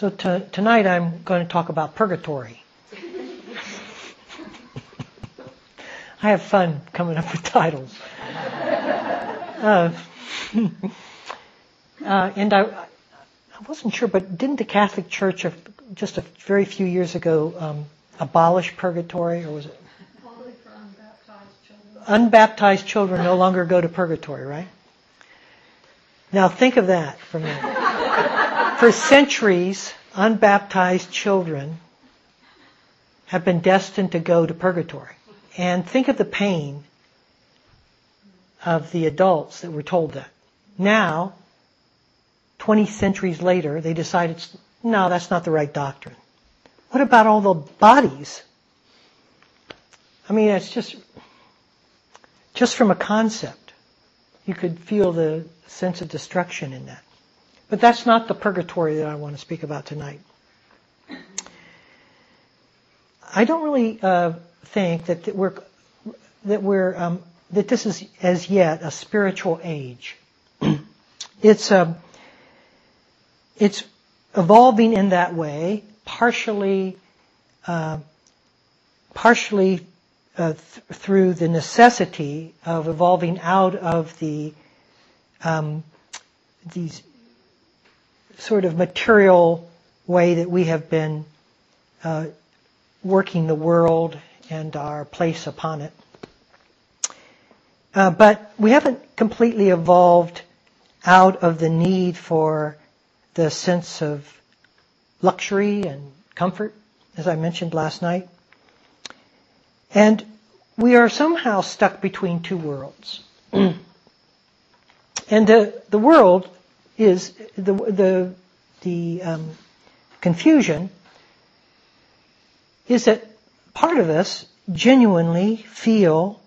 So t- tonight I'm going to talk about purgatory. I have fun coming up with titles. Uh, uh, and I, I wasn't sure, but didn't the Catholic Church of just a very few years ago um, abolish purgatory, or was it? unbaptized children. Unbaptized children no longer go to purgatory, right? Now think of that for a minute. for centuries, unbaptized children have been destined to go to purgatory. And think of the pain of the adults that were told that. Now, 20 centuries later, they decided, no, that's not the right doctrine. What about all the bodies? I mean, it's just, just from a concept, you could feel the sense of destruction in that. But that's not the purgatory that I want to speak about tonight. I don't really uh, think that we're that we're um, that this is as yet a spiritual age. it's um, it's evolving in that way, partially uh, partially uh, th- through the necessity of evolving out of the um, these sort of material way that we have been uh, working the world and our place upon it. Uh, but we haven't completely evolved out of the need for the sense of luxury and comfort, as I mentioned last night. And we are somehow stuck between two worlds. and the, the world is the, the, the um, confusion is that part of us genuinely feel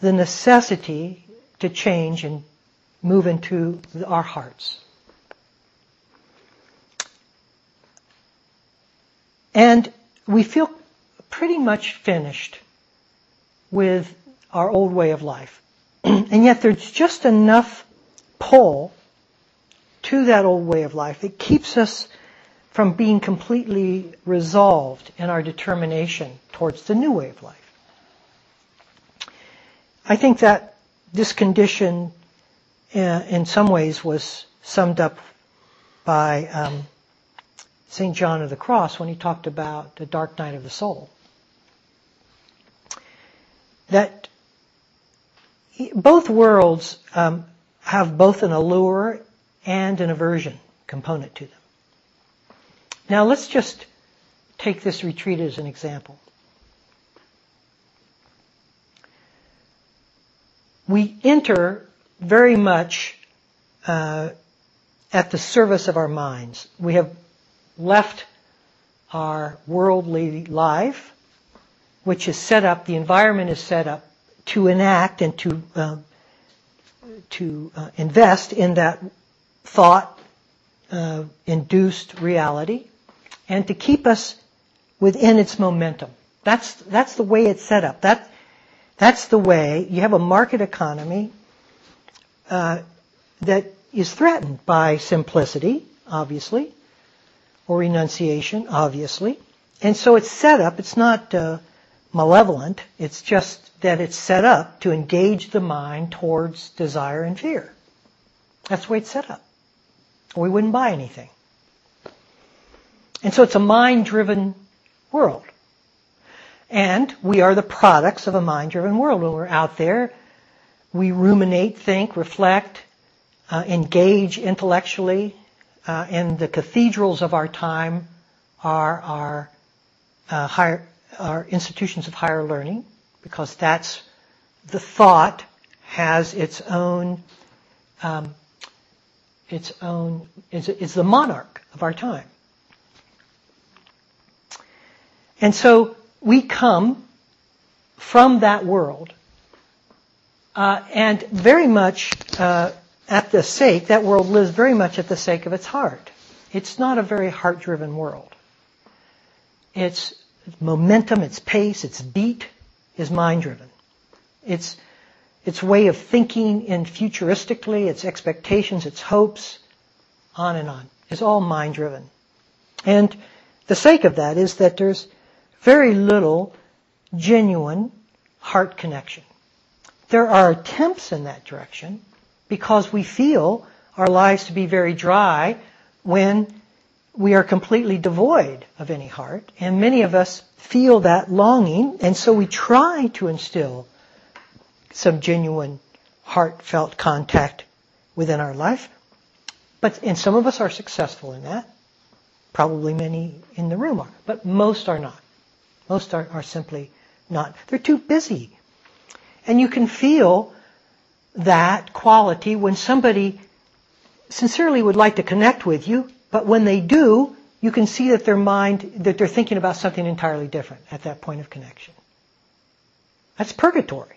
the necessity to change and move into our hearts. And we feel pretty much finished with our old way of life. and yet there's just enough pull to that old way of life. It keeps us from being completely resolved in our determination towards the new way of life. I think that this condition, uh, in some ways, was summed up by um, St. John of the Cross when he talked about the dark night of the soul. That both worlds um, have both an allure and an aversion component to them. Now let's just take this retreat as an example. We enter very much uh, at the service of our minds. We have left our worldly life, which is set up, the environment is set up to enact and to uh, to uh, invest in that thought uh, induced reality and to keep us within its momentum. That's, that's the way it's set up. That, that's the way you have a market economy uh, that is threatened by simplicity, obviously, or renunciation, obviously. And so it's set up, it's not uh, malevolent, it's just that it's set up to engage the mind towards desire and fear. That's the way it's set up. We wouldn't buy anything. And so it's a mind-driven world. And we are the products of a mind-driven world. When we're out there, we ruminate, think, reflect, uh, engage intellectually, uh, and the cathedrals of our time are our uh, higher, our institutions of higher learning, because that's the thought has its own, um, its own is, is the monarch of our time. And so we come from that world, uh, and very much uh, at the sake, that world lives very much at the sake of its heart. It's not a very heart-driven world. Its momentum, its pace, its beat is mind-driven. Its its way of thinking in futuristically, its expectations, its hopes, on and on, is all mind-driven. And the sake of that is that there's very little genuine heart connection. There are attempts in that direction because we feel our lives to be very dry when we are completely devoid of any heart. And many of us feel that longing, and so we try to instill some genuine heartfelt contact within our life. But, and some of us are successful in that. Probably many in the room are. But most are not. Most are, are simply not. They're too busy. And you can feel that quality when somebody sincerely would like to connect with you, but when they do, you can see that their mind, that they're thinking about something entirely different at that point of connection. That's purgatory.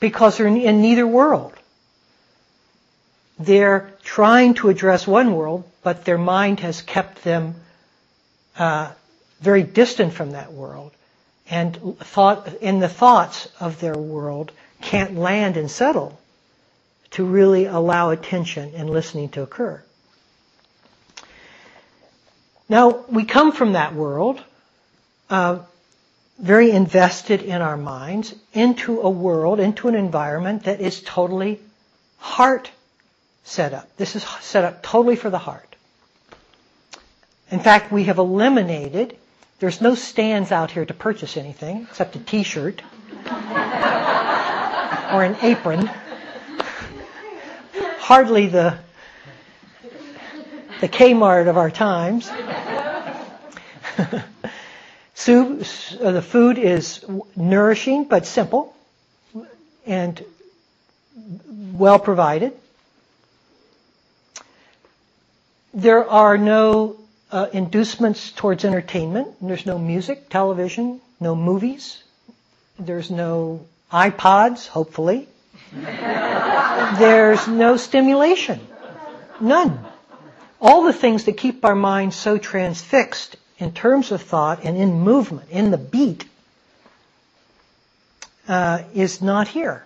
Because they're in neither world. They're trying to address one world, but their mind has kept them uh, very distant from that world. And thought, in the thoughts of their world can't land and settle to really allow attention and listening to occur. Now, we come from that world, uh, very invested in our minds, into a world, into an environment that is totally heart set up. This is set up totally for the heart. In fact, we have eliminated, there's no stands out here to purchase anything except a t-shirt or an apron. Hardly the the Kmart of our times. Soup, uh, the food is nourishing but simple and well provided. There are no uh, inducements towards entertainment. There's no music, television, no movies. There's no iPods, hopefully. There's no stimulation. None. All the things that keep our minds so transfixed in terms of thought and in movement, in the beat, uh, is not here.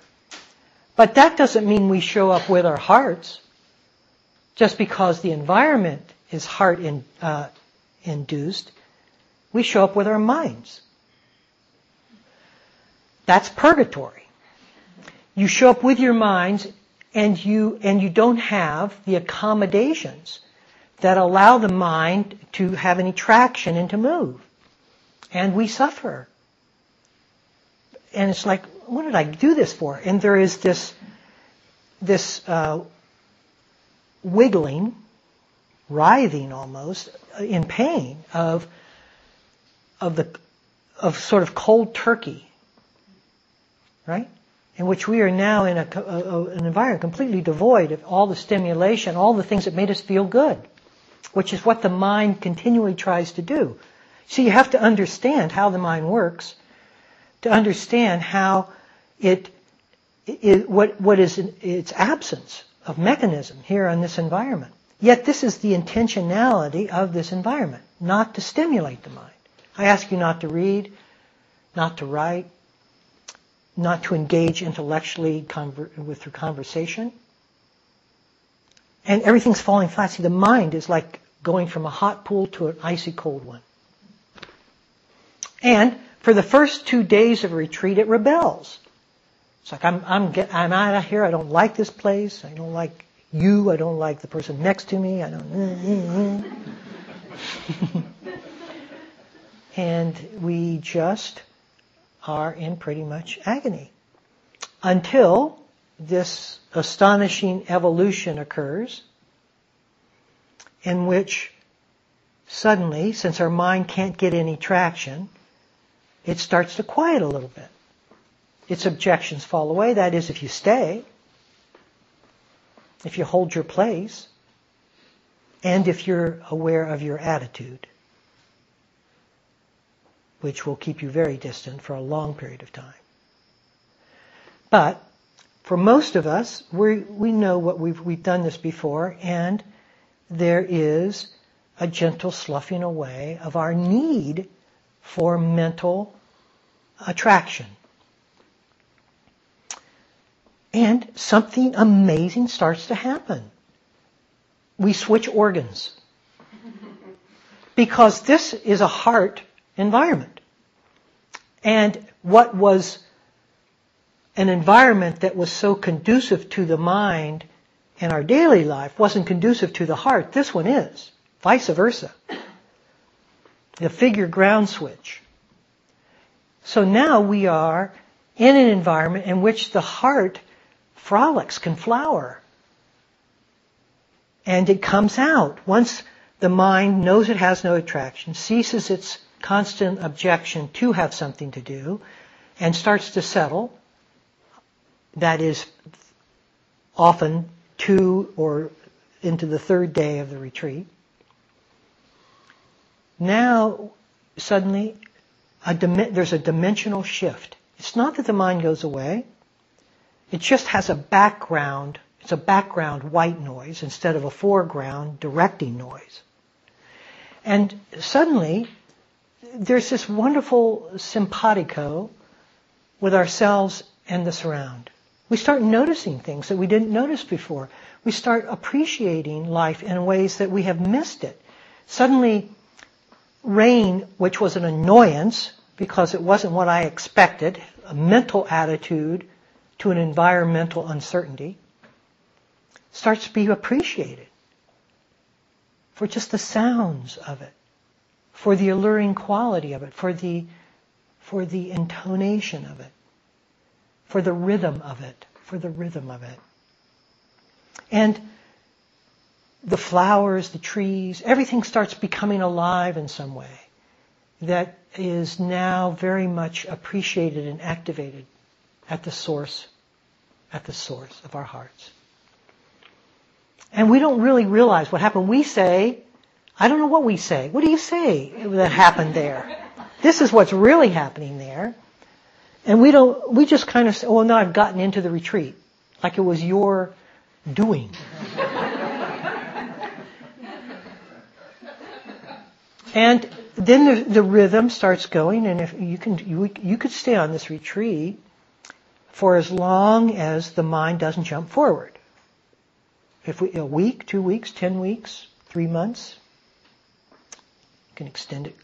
But that doesn't mean we show up with our hearts just because the environment is heart in, uh, induced. We show up with our minds. That's purgatory. You show up with your minds and you, and you don't have the accommodations that allow the mind to have any traction and to move. And we suffer. And it's like, what did I do this for? And there is this, this uh, wiggling, writhing almost, uh, in pain of, of the, of sort of cold turkey, right? In which we are now in a, a, an environment completely devoid of all the stimulation, all the things that made us feel good which is what the mind continually tries to do. So you have to understand how the mind works to understand how it, it what, what is its absence of mechanism here in this environment. Yet this is the intentionality of this environment, not to stimulate the mind. I ask you not to read, not to write, not to engage intellectually with through conversation, and everything's falling flat. See, the mind is like going from a hot pool to an icy cold one. And for the first two days of retreat, it rebels. It's like, I'm, I'm, get, I'm out of here. I don't like this place. I don't like you. I don't like the person next to me. I don't. and we just are in pretty much agony until this astonishing evolution occurs in which suddenly, since our mind can't get any traction, it starts to quiet a little bit. Its objections fall away. That is, if you stay, if you hold your place, and if you're aware of your attitude, which will keep you very distant for a long period of time. But for most of us, we we know what we've we've done this before, and there is a gentle sloughing away of our need for mental attraction. And something amazing starts to happen. We switch organs. because this is a heart environment. And what was an environment that was so conducive to the mind in our daily life wasn't conducive to the heart. This one is. Vice versa. The figure ground switch. So now we are in an environment in which the heart frolics, can flower. And it comes out. Once the mind knows it has no attraction, ceases its constant objection to have something to do, and starts to settle, that is often two or into the third day of the retreat. Now, suddenly, a dim- there's a dimensional shift. It's not that the mind goes away. It just has a background. It's a background white noise instead of a foreground directing noise. And suddenly, there's this wonderful simpatico with ourselves and the surround. We start noticing things that we didn't notice before. We start appreciating life in ways that we have missed it. Suddenly, rain, which was an annoyance because it wasn't what I expected, a mental attitude to an environmental uncertainty, starts to be appreciated for just the sounds of it, for the alluring quality of it, for the, for the intonation of it, for the rhythm of it, for the rhythm of it. And the flowers, the trees, everything starts becoming alive in some way that is now very much appreciated and activated at the source, at the source of our hearts. And we don't really realize what happened. We say, I don't know what we say. What do you say that happened there? This is what's really happening there. And we don't, we just kind of say, oh, well, now I've gotten into the retreat. Like it was your doing. and then the, the, rhythm starts going, and if you can, you, you could stay on this retreat for as long as the mind doesn't jump forward. If we, a week, two weeks, ten weeks, three months, you can extend it.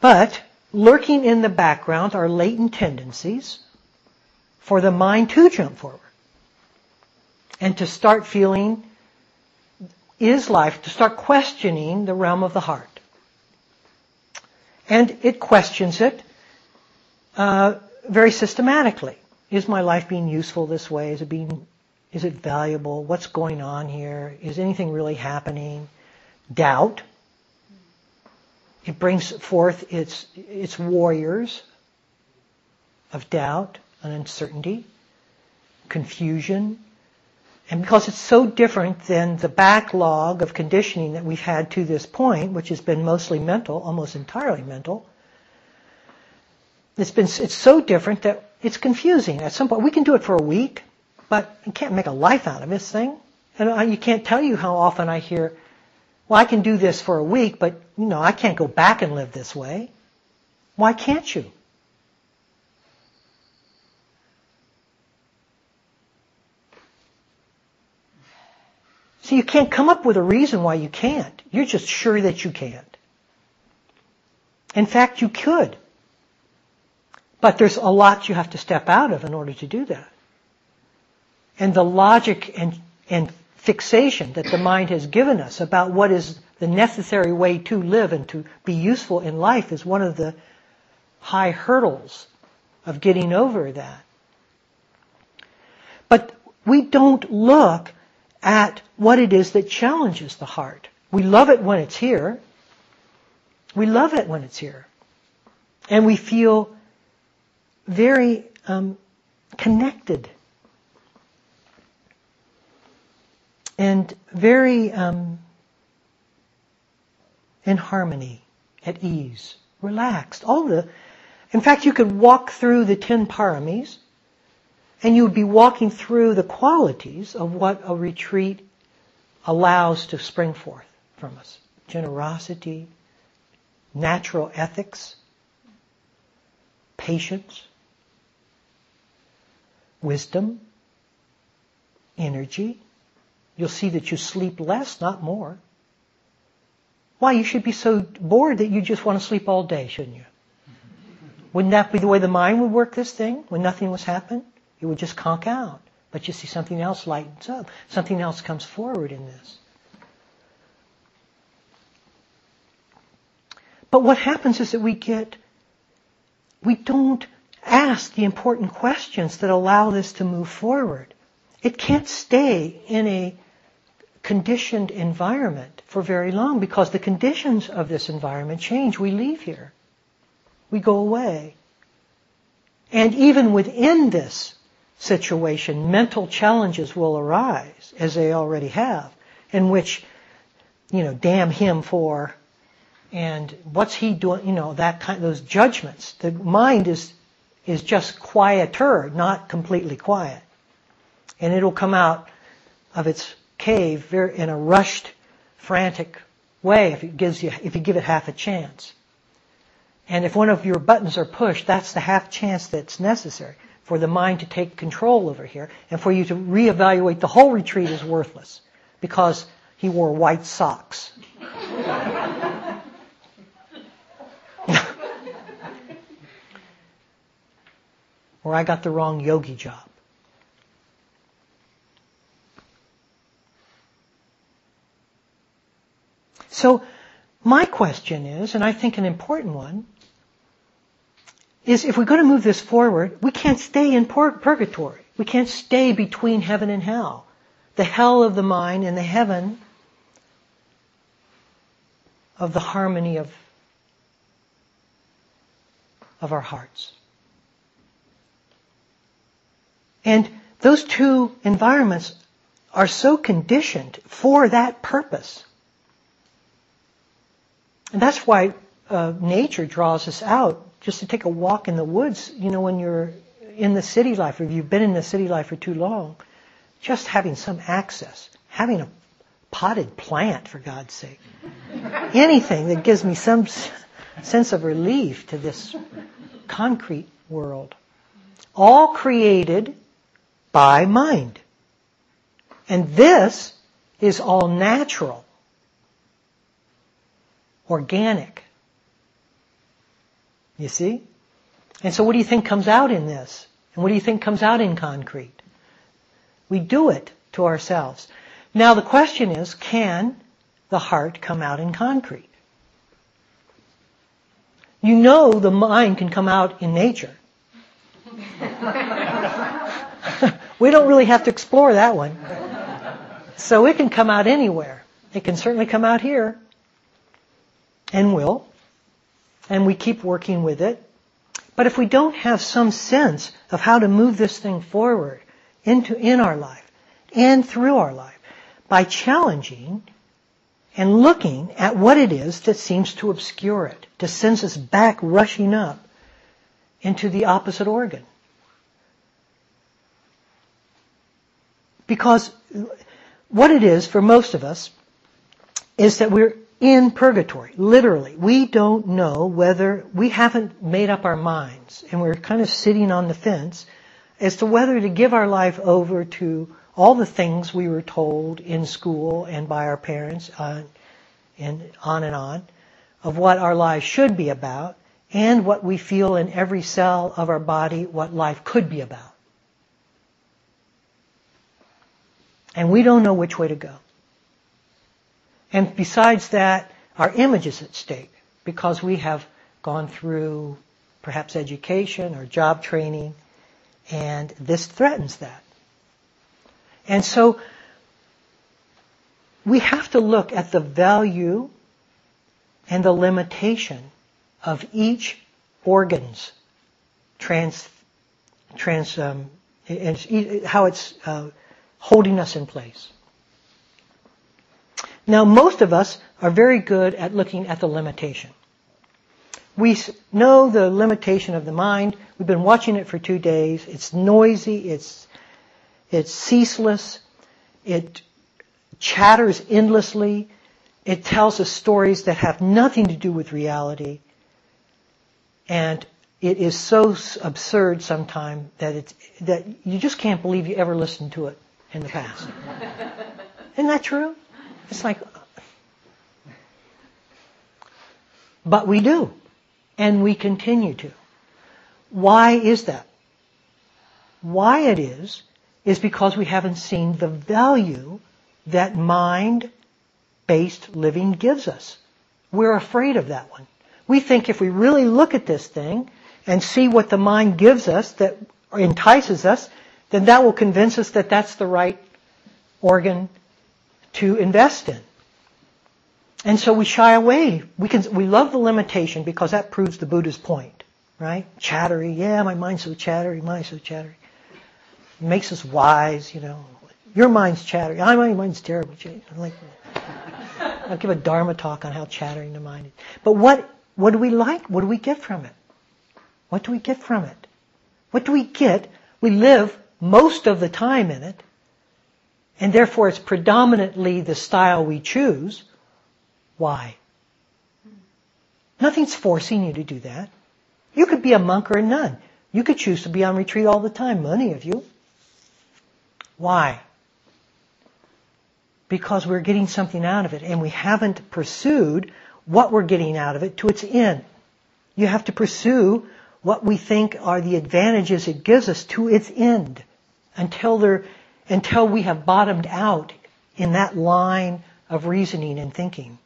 But lurking in the background are latent tendencies for the mind to jump forward and to start feeling is life, to start questioning the realm of the heart. And it questions it uh, very systematically. Is my life being useful this way? Is it being is it valuable? What's going on here? Is anything really happening? Doubt. It brings forth its, its warriors of doubt and uncertainty, confusion. And because it's so different than the backlog of conditioning that we've had to this point, which has been mostly mental, almost entirely mental, it's been, it's so different that it's confusing. At some point, we can do it for a week, but you can't make a life out of this thing. And I, you can't tell you how often I hear, well, I can do this for a week, but, you know, I can't go back and live this way. Why can't you? So you can't come up with a reason why you can't. You're just sure that you can't. In fact, you could. But there's a lot you have to step out of in order to do that. And the logic and, and fixation that the mind has given us about what is the necessary way to live and to be useful in life is one of the high hurdles of getting over that. But we don't look at what it is that challenges the heart. We love it when it's here. We love it when it's here. And we feel very um, connected and very um, in harmony, at ease, relaxed. All the, in fact, you could walk through the ten paramis, and you would be walking through the qualities of what a retreat allows to spring forth from us: generosity, natural ethics, patience, wisdom, energy You'll see that you sleep less, not more. Why, you should be so bored that you just want to sleep all day, shouldn't you? Wouldn't that be the way the mind would work this thing when nothing was happening? It would just conk out. But you see something else lightens up. Something else comes forward in this. But what happens is that we get, we don't ask the important questions that allow this to move forward. It can't stay in a conditioned environment for very long because the conditions of this environment change. We leave here. We go away. And even within this situation, mental challenges will arise, as they already have, in which, you know, damn him for, and what's he doing, you know, that kind, those judgments. The mind is, is just quieter, not completely quiet. And it'll come out of its cave in a rushed, frantic way if it gives you, if you give it half a chance. And if one of your buttons are pushed, that's the half chance that's necessary for the mind to take control over here and for you to reevaluate the whole retreat is worthless because he wore white socks. or I got the wrong yogi job. So, my question is, and I think an important one, is if we're going to move this forward, we can't stay in pur- purgatory. We can't stay between heaven and hell. The hell of the mind and the heaven of the harmony of, of our hearts. And those two environments are so conditioned for that purpose. And that's why uh, nature draws us out just to take a walk in the woods, you know, when you're in the city life, or if you've been in the city life for too long, just having some access, having a potted plant, for God's sake. Anything that gives me some sense of relief to this concrete world. All created by mind. And this is all natural, organic. You see? And so what do you think comes out in this? And what do you think comes out in concrete? We do it to ourselves. Now the question is, can the heart come out in concrete? You know the mind can come out in nature. we don't really have to explore that one. So it can come out anywhere. It can certainly come out here. And will and we keep working with it. But if we don't have some sense of how to move this thing forward into, in our life and through our life by challenging and looking at what it is that seems to obscure it, to send us back rushing up into the opposite organ. Because what it is for most of us is that we're in purgatory, literally. We don't know whether, we haven't made up our minds, and we're kind of sitting on the fence as to whether to give our life over to all the things we were told in school and by our parents, uh, and on and on, of what our lives should be about, and what we feel in every cell of our body what life could be about. And we don't know which way to go. And besides that, our image is at stake because we have gone through perhaps education or job training, and this threatens that. And so we have to look at the value and the limitation of each organ's trans, trans, um, how it's uh, holding us in place. Now, most of us are very good at looking at the limitation. We know the limitation of the mind. We've been watching it for two days. It's noisy. It's, it's ceaseless. It chatters endlessly. It tells us stories that have nothing to do with reality. And it is so absurd sometimes that it's, that you just can't believe you ever listened to it in the past. Isn't that true? It's like, But we do. And we continue to. Why is that? Why it is, is because we haven't seen the value that mind-based living gives us. We're afraid of that one. We think if we really look at this thing and see what the mind gives us that entices us, then that will convince us that that's the right organ to invest in. And so we shy away. We can, we love the limitation because that proves the Buddha's point, right? Chattery, yeah, my mind's so chattery, mind's so chattery. It makes us wise, you know. Your mind's chattery. My mind's terrible. I'm like, I'll give a Dharma talk on how chattering the mind is. But what, what do we like? What do we get from it? What do we get from it? What do we get? We live most of the time in it, and therefore it's predominantly the style we choose. Why? Nothing's forcing you to do that. You could be a monk or a nun. You could choose to be on retreat all the time, many of you. Why? Because we're getting something out of it and we haven't pursued what we're getting out of it to its end. You have to pursue what we think are the advantages it gives us to its end until there, until we have bottomed out in that line of reasoning and thinking.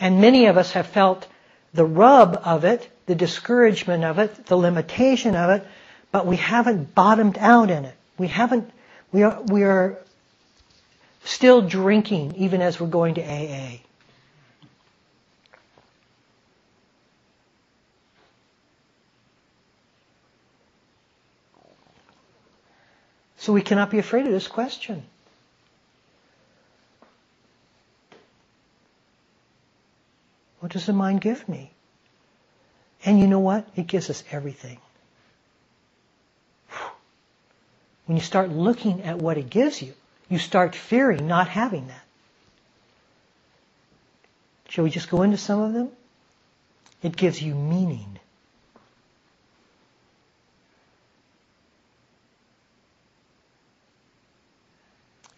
And many of us have felt the rub of it, the discouragement of it, the limitation of it, but we haven't bottomed out in it. We haven't, we are, we are still drinking even as we're going to AA. So we cannot be afraid of this question. What does the mind give me? And you know what? It gives us everything. When you start looking at what it gives you, you start fearing not having that. Shall we just go into some of them? It gives you meaning.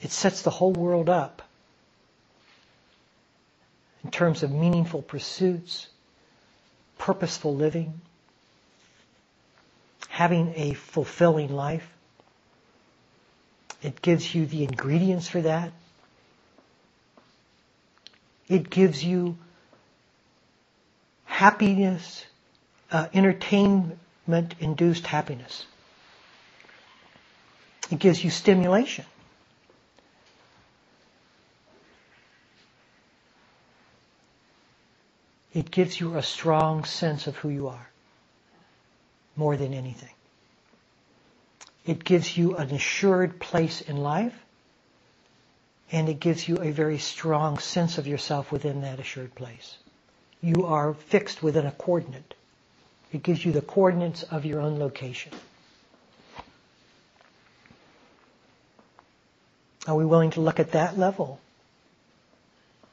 It sets the whole world up in terms of meaningful pursuits, purposeful living, having a fulfilling life. It gives you the ingredients for that. It gives you happiness, uh, entertainment induced happiness. It gives you stimulation. It gives you a strong sense of who you are, more than anything. It gives you an assured place in life, and it gives you a very strong sense of yourself within that assured place. You are fixed within a coordinate. It gives you the coordinates of your own location. Are we willing to look at that level?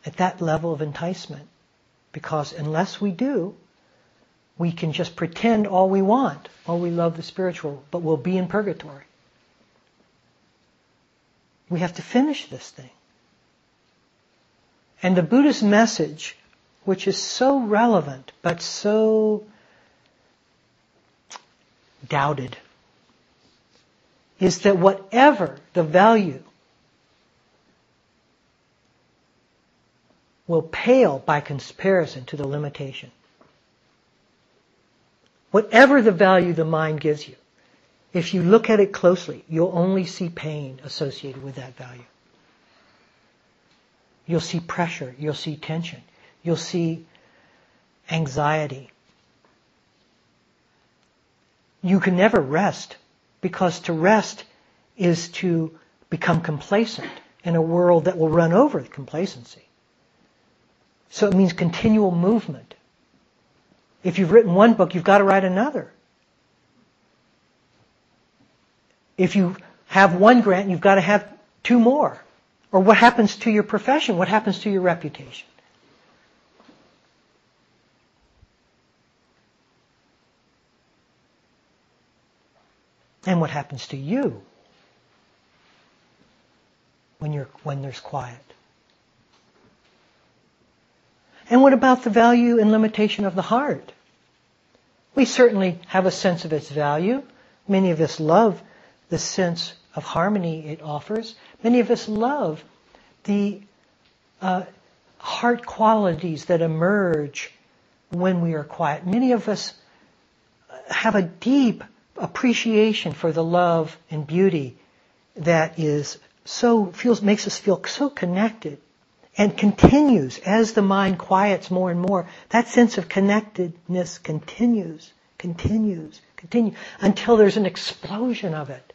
At that level of enticement? Because unless we do, we can just pretend all we want. Oh, we love the spiritual, but we'll be in purgatory. We have to finish this thing. And the Buddhist message, which is so relevant, but so doubted, is that whatever the value will pale by comparison to the limitation. Whatever the value the mind gives you, if you look at it closely, you'll only see pain associated with that value. You'll see pressure, you'll see tension, you'll see anxiety. You can never rest because to rest is to become complacent in a world that will run over complacency. So it means continual movement. If you've written one book, you've got to write another. If you have one grant, you've got to have two more. Or what happens to your profession? What happens to your reputation? And what happens to you when you're when there's quiet? And what about the value and limitation of the heart? We certainly have a sense of its value. Many of us love the sense of harmony it offers. Many of us love the uh, heart qualities that emerge when we are quiet. Many of us have a deep appreciation for the love and beauty that is so feels makes us feel so connected and continues as the mind quiets more and more. That sense of connectedness continues, continues, continues until there's an explosion of it.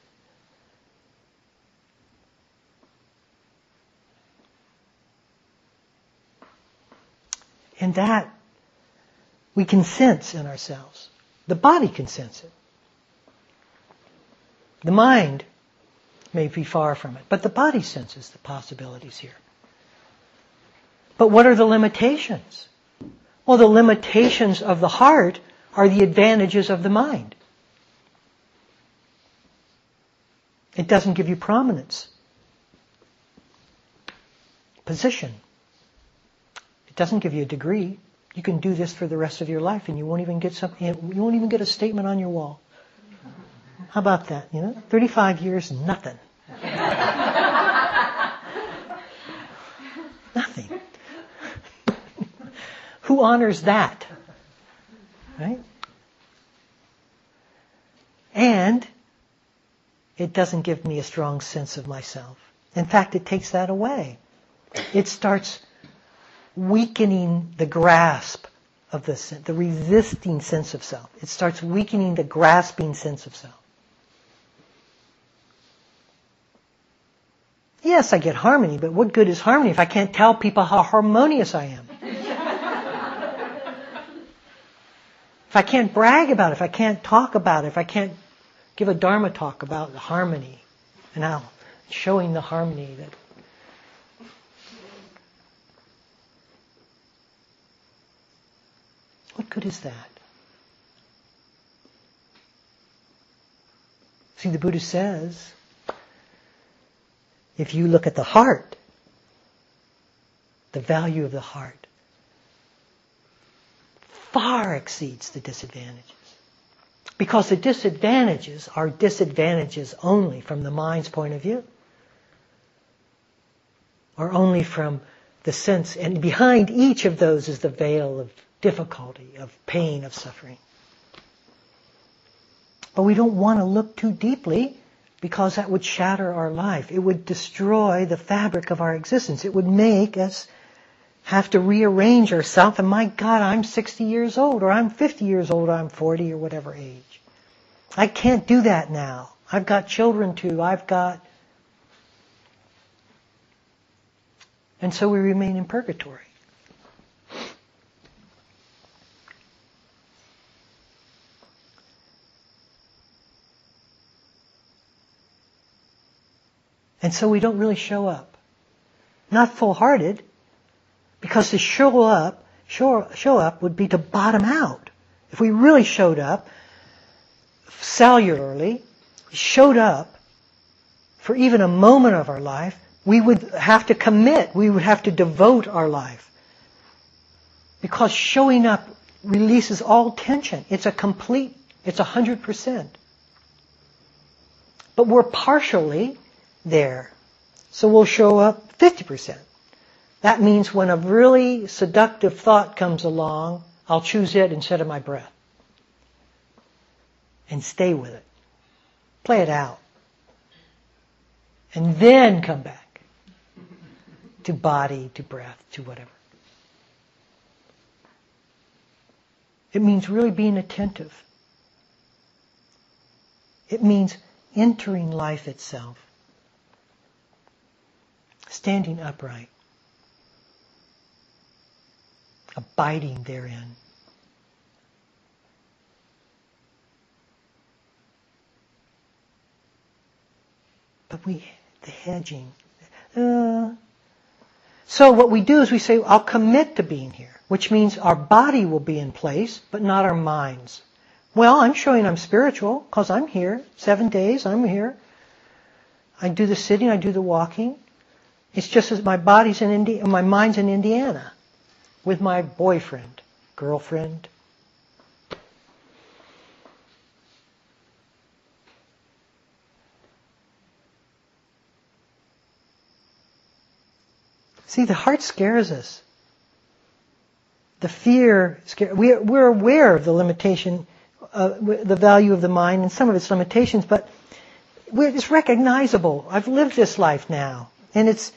And that we can sense in ourselves. The body can sense it. The mind may be far from it, but the body senses the possibilities here. But what are the limitations? Well, the limitations of the heart are the advantages of the mind. It doesn't give you prominence, position. It doesn't give you a degree. You can do this for the rest of your life and you won't even get something, you won't even get a statement on your wall. How about that? You know, 35 years, nothing. nothing. Who honors that? Right? And it doesn't give me a strong sense of myself. In fact, it takes that away. It starts weakening the grasp of the, the resisting sense of self. It starts weakening the grasping sense of self. Yes, I get harmony, but what good is harmony if I can't tell people how harmonious I am? If I can't brag about it, if I can't talk about it, if I can't give a Dharma talk about the harmony and how showing the harmony that What good is that? See, the Buddha says, if you look at the heart, the value of the heart far exceeds the disadvantages. Because the disadvantages are disadvantages only from the mind's point of view. Or only from the sense, and behind each of those is the veil of difficulty, of pain, of suffering. But we don't want to look too deeply because that would shatter our life. It would destroy the fabric of our existence. It would make us have to rearrange ourselves. And my God, I'm 60 years old, or I'm 50 years old, or I'm 40, or whatever age. I can't do that now. I've got children too. I've got. And so we remain in purgatory. And so we don't really show up. Not full-hearted, because to show up, show, show up would be to bottom out. If we really showed up, cellularly, showed up for even a moment of our life, we would have to commit, we would have to devote our life. Because showing up releases all tension. It's a complete, it's a hundred percent. But we're partially there. So we'll show up 50%. That means when a really seductive thought comes along, I'll choose it instead of my breath. And stay with it. Play it out. And then come back to body, to breath, to whatever. It means really being attentive. It means entering life itself standing upright, abiding therein. But we, the hedging. Uh, so what we do is we say, I'll commit to being here, which means our body will be in place, but not our minds. Well, I'm showing I'm spiritual because I'm here. Seven days, I'm here. I do the sitting, I do the walking. It's just as my body's in Indi- my mind's in Indiana. With my boyfriend, girlfriend. See, the heart scares us. The fear, we're, we're aware of the limitation, uh, the value of the mind and some of its limitations, but it's recognizable. I've lived this life now. And it's,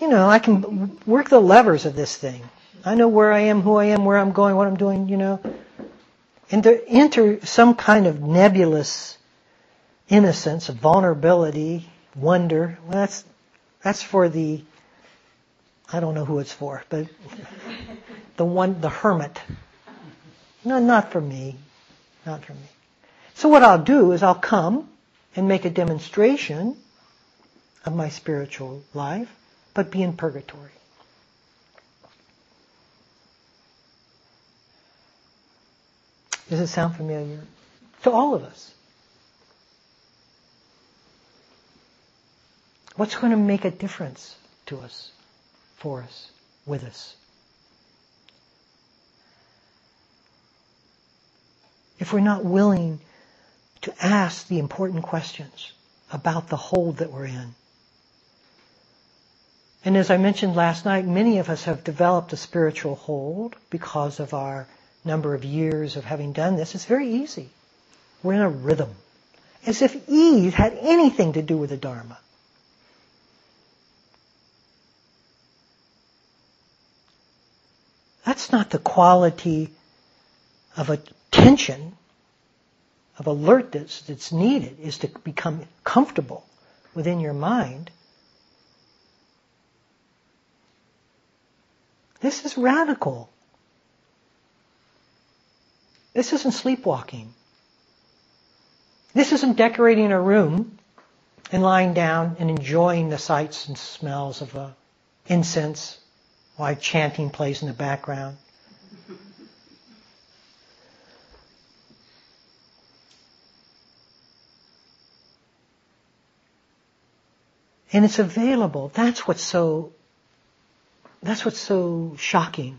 you know, I can work the levers of this thing. I know where I am, who I am, where I'm going, what I'm doing, you know. And to enter some kind of nebulous innocence, vulnerability, wonder, well, that's, that's for the, I don't know who it's for, but the one, the hermit. No, not for me. Not for me. So what I'll do is I'll come and make a demonstration of my spiritual life, but be in purgatory. Does it sound familiar? To all of us. What's going to make a difference to us, for us, with us? If we're not willing to ask the important questions about the hold that we're in. And as I mentioned last night, many of us have developed a spiritual hold because of our number of years of having done this. It's very easy. We're in a rhythm. As if ease had anything to do with the Dharma. That's not the quality of attention of alertness that's needed is to become comfortable within your mind. This is radical. This isn't sleepwalking. This isn't decorating a room and lying down and enjoying the sights and smells of incense while chanting plays in the background. And it's available. That's what's so, that's what's so shocking.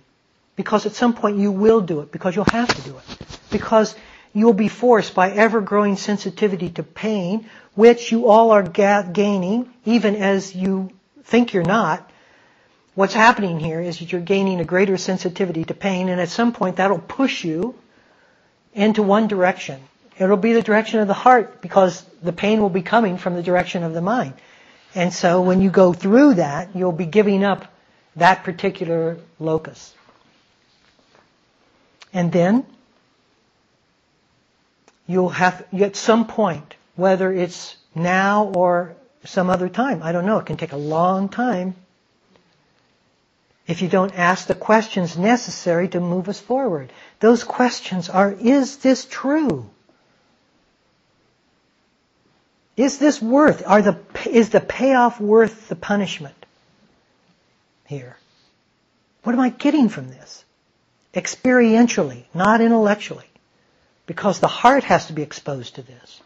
Because at some point you will do it, because you'll have to do it. Because you'll be forced by ever-growing sensitivity to pain, which you all are ga- gaining, even as you think you're not. What's happening here is that you're gaining a greater sensitivity to pain, and at some point that'll push you into one direction. It'll be the direction of the heart, because the pain will be coming from the direction of the mind. And so when you go through that, you'll be giving up that particular locus. And then you'll have, at some point, whether it's now or some other time, I don't know, it can take a long time, if you don't ask the questions necessary to move us forward. Those questions are, is this true? Is this worth, are the, is the payoff worth the punishment here? What am I getting from this? Experientially, not intellectually. Because the heart has to be exposed to this.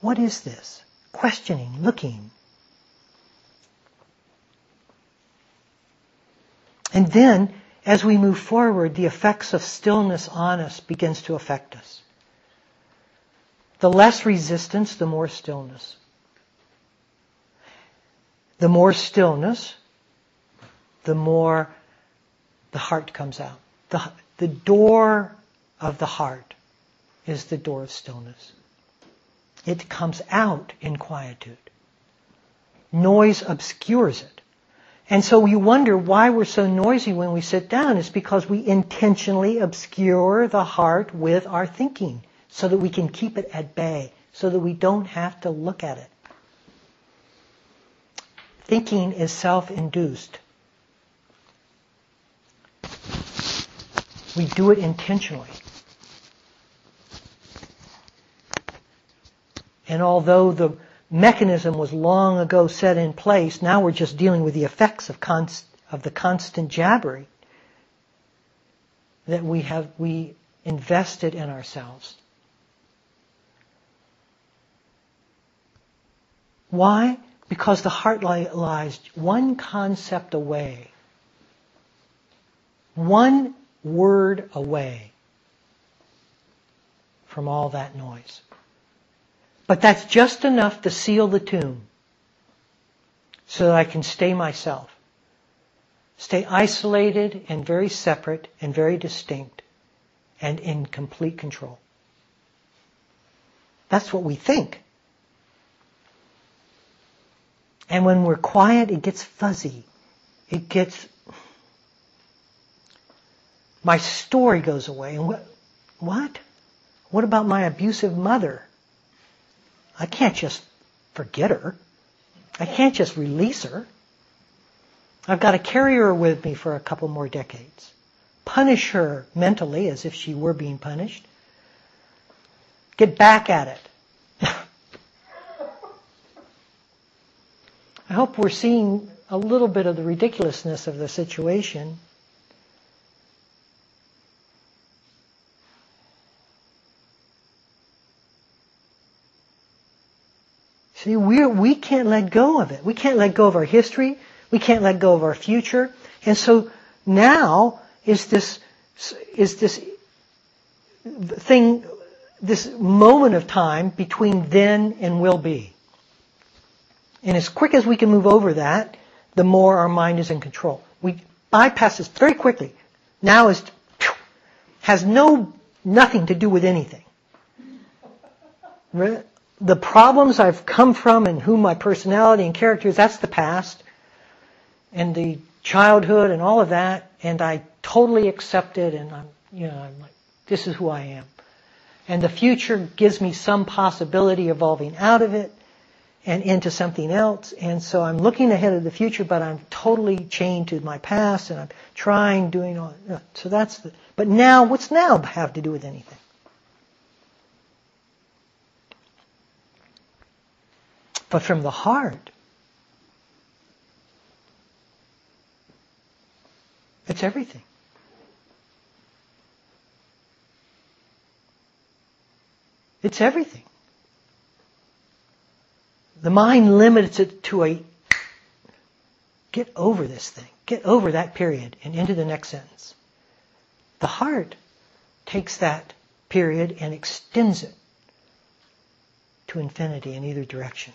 What is this? questioning, looking. And then, as we move forward, the effects of stillness on us begins to affect us. The less resistance, the more stillness. The more stillness, the more the heart comes out. The, the door of the heart is the door of stillness. It comes out in quietude. Noise obscures it. And so you wonder why we're so noisy when we sit down. It's because we intentionally obscure the heart with our thinking so that we can keep it at bay, so that we don't have to look at it. Thinking is self-induced. We do it intentionally. And although the mechanism was long ago set in place, now we're just dealing with the effects of, const, of the constant jabbering. that we have we invested in ourselves. Why? Because the heart lies one concept away, one word away from all that noise. But that's just enough to seal the tomb so that I can stay myself. Stay isolated and very separate and very distinct and in complete control. That's what we think. And when we're quiet, it gets fuzzy. It gets, my story goes away. And what, what? What about my abusive mother? I can't just forget her. I can't just release her. I've got to carry her with me for a couple more decades. Punish her mentally as if she were being punished. Get back at it. I hope we're seeing a little bit of the ridiculousness of the situation. See, we we can't let go of it. We can't let go of our history. We can't let go of our future. And so now is this is this thing, this moment of time between then and will be. And as quick as we can move over that, the more our mind is in control. We bypass this very quickly. Now is has no nothing to do with anything. The problems I've come from and who my personality and character is, that's the past. And the childhood and all of that, and I totally accept it and I'm, you know, I'm like, this is who I am. And the future gives me some possibility evolving out of it and into something else. And so I'm looking ahead of the future, but I'm totally chained to my past and I'm trying, doing all, so that's the, but now, what's now have to do with anything? But from the heart, it's everything. It's everything. The mind limits it to a get over this thing, get over that period, and into the next sentence. The heart takes that period and extends it to infinity in either direction.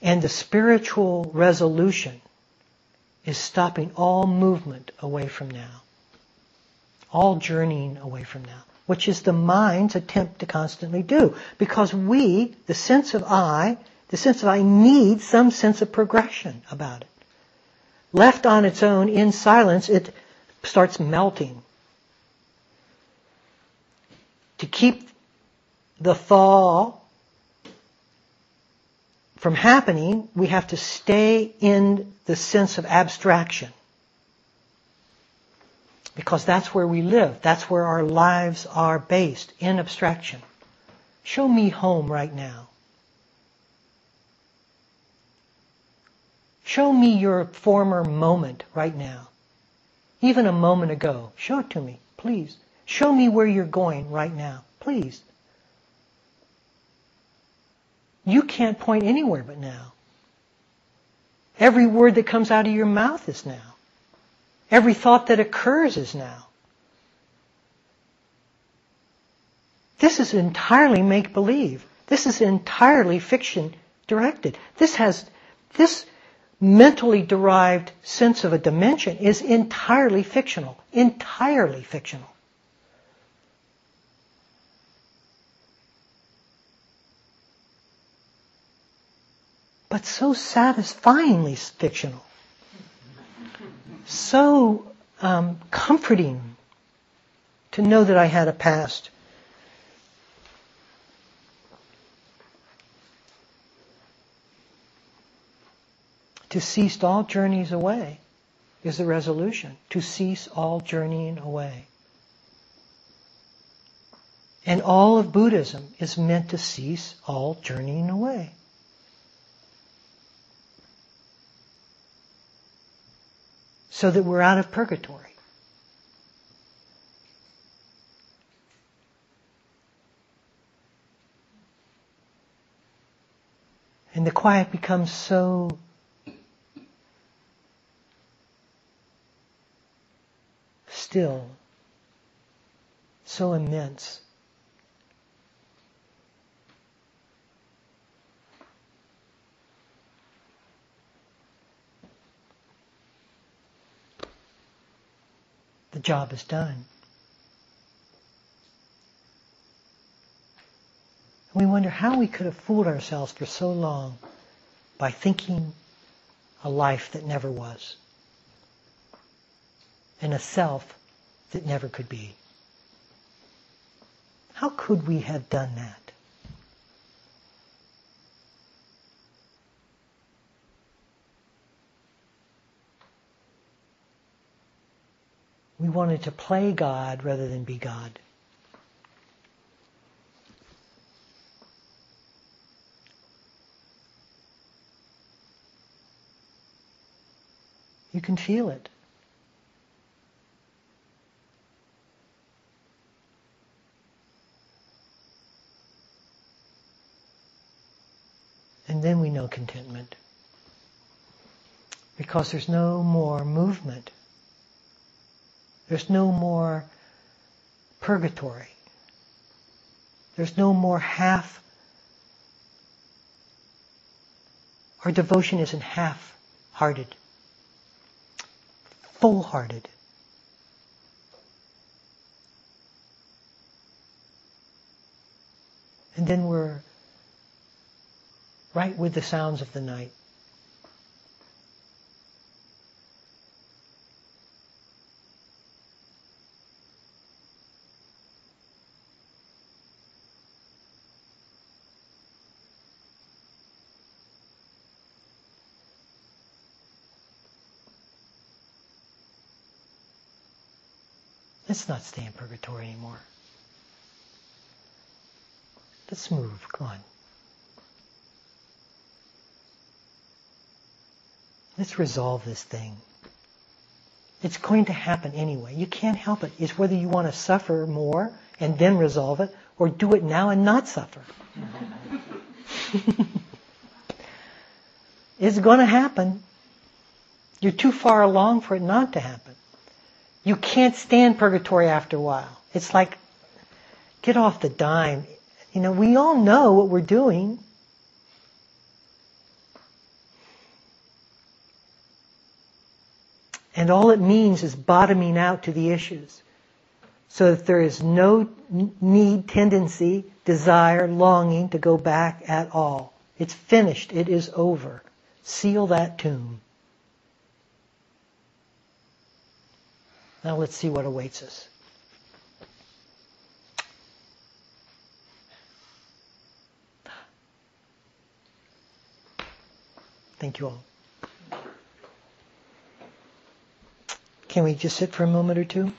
And the spiritual resolution is stopping all movement away from now, all journeying away from now which is the mind's attempt to constantly do. Because we, the sense of I, the sense of I needs some sense of progression about it. Left on its own in silence, it starts melting. To keep the thaw from happening, we have to stay in the sense of abstraction because that's where we live. That's where our lives are based, in abstraction. Show me home right now. Show me your former moment right now. Even a moment ago. Show it to me, please. Show me where you're going right now, please. You can't point anywhere but now. Every word that comes out of your mouth is now. Every thought that occurs is now. This is entirely make believe. This is entirely fiction directed. This has, this mentally derived sense of a dimension is entirely fictional. Entirely fictional. But so satisfyingly fictional so um, comforting to know that I had a past. To cease all journeys away is the resolution. To cease all journeying away. And all of Buddhism is meant to cease all journeying away. so that we're out of purgatory. And the quiet becomes so still, so immense. The job is done. we wonder how we could have fooled ourselves for so long by thinking a life that never was and a self that never could be. How could we have done that? We wanted to play God rather than be God. You can feel it. And then we know contentment. Because there's no more movement. There's no more purgatory. There's no more half. Our devotion isn't half-hearted. Full-hearted. And then we're right with the sounds of the night. Let's not stay in purgatory anymore. Let's move. Come on. Let's resolve this thing. It's going to happen anyway. You can't help it. It's whether you want to suffer more and then resolve it, or do it now and not suffer. it's going to happen. You're too far along for it not to happen. You can't stand purgatory after a while. It's like, get off the dime. You know, we all know what we're doing. And all it means is bottoming out to the issues. So that there is no need, tendency, desire, longing to go back at all. It's finished. It is over. Seal that tomb. Now let's see what awaits us. Thank you all. Can we just sit for a moment or two?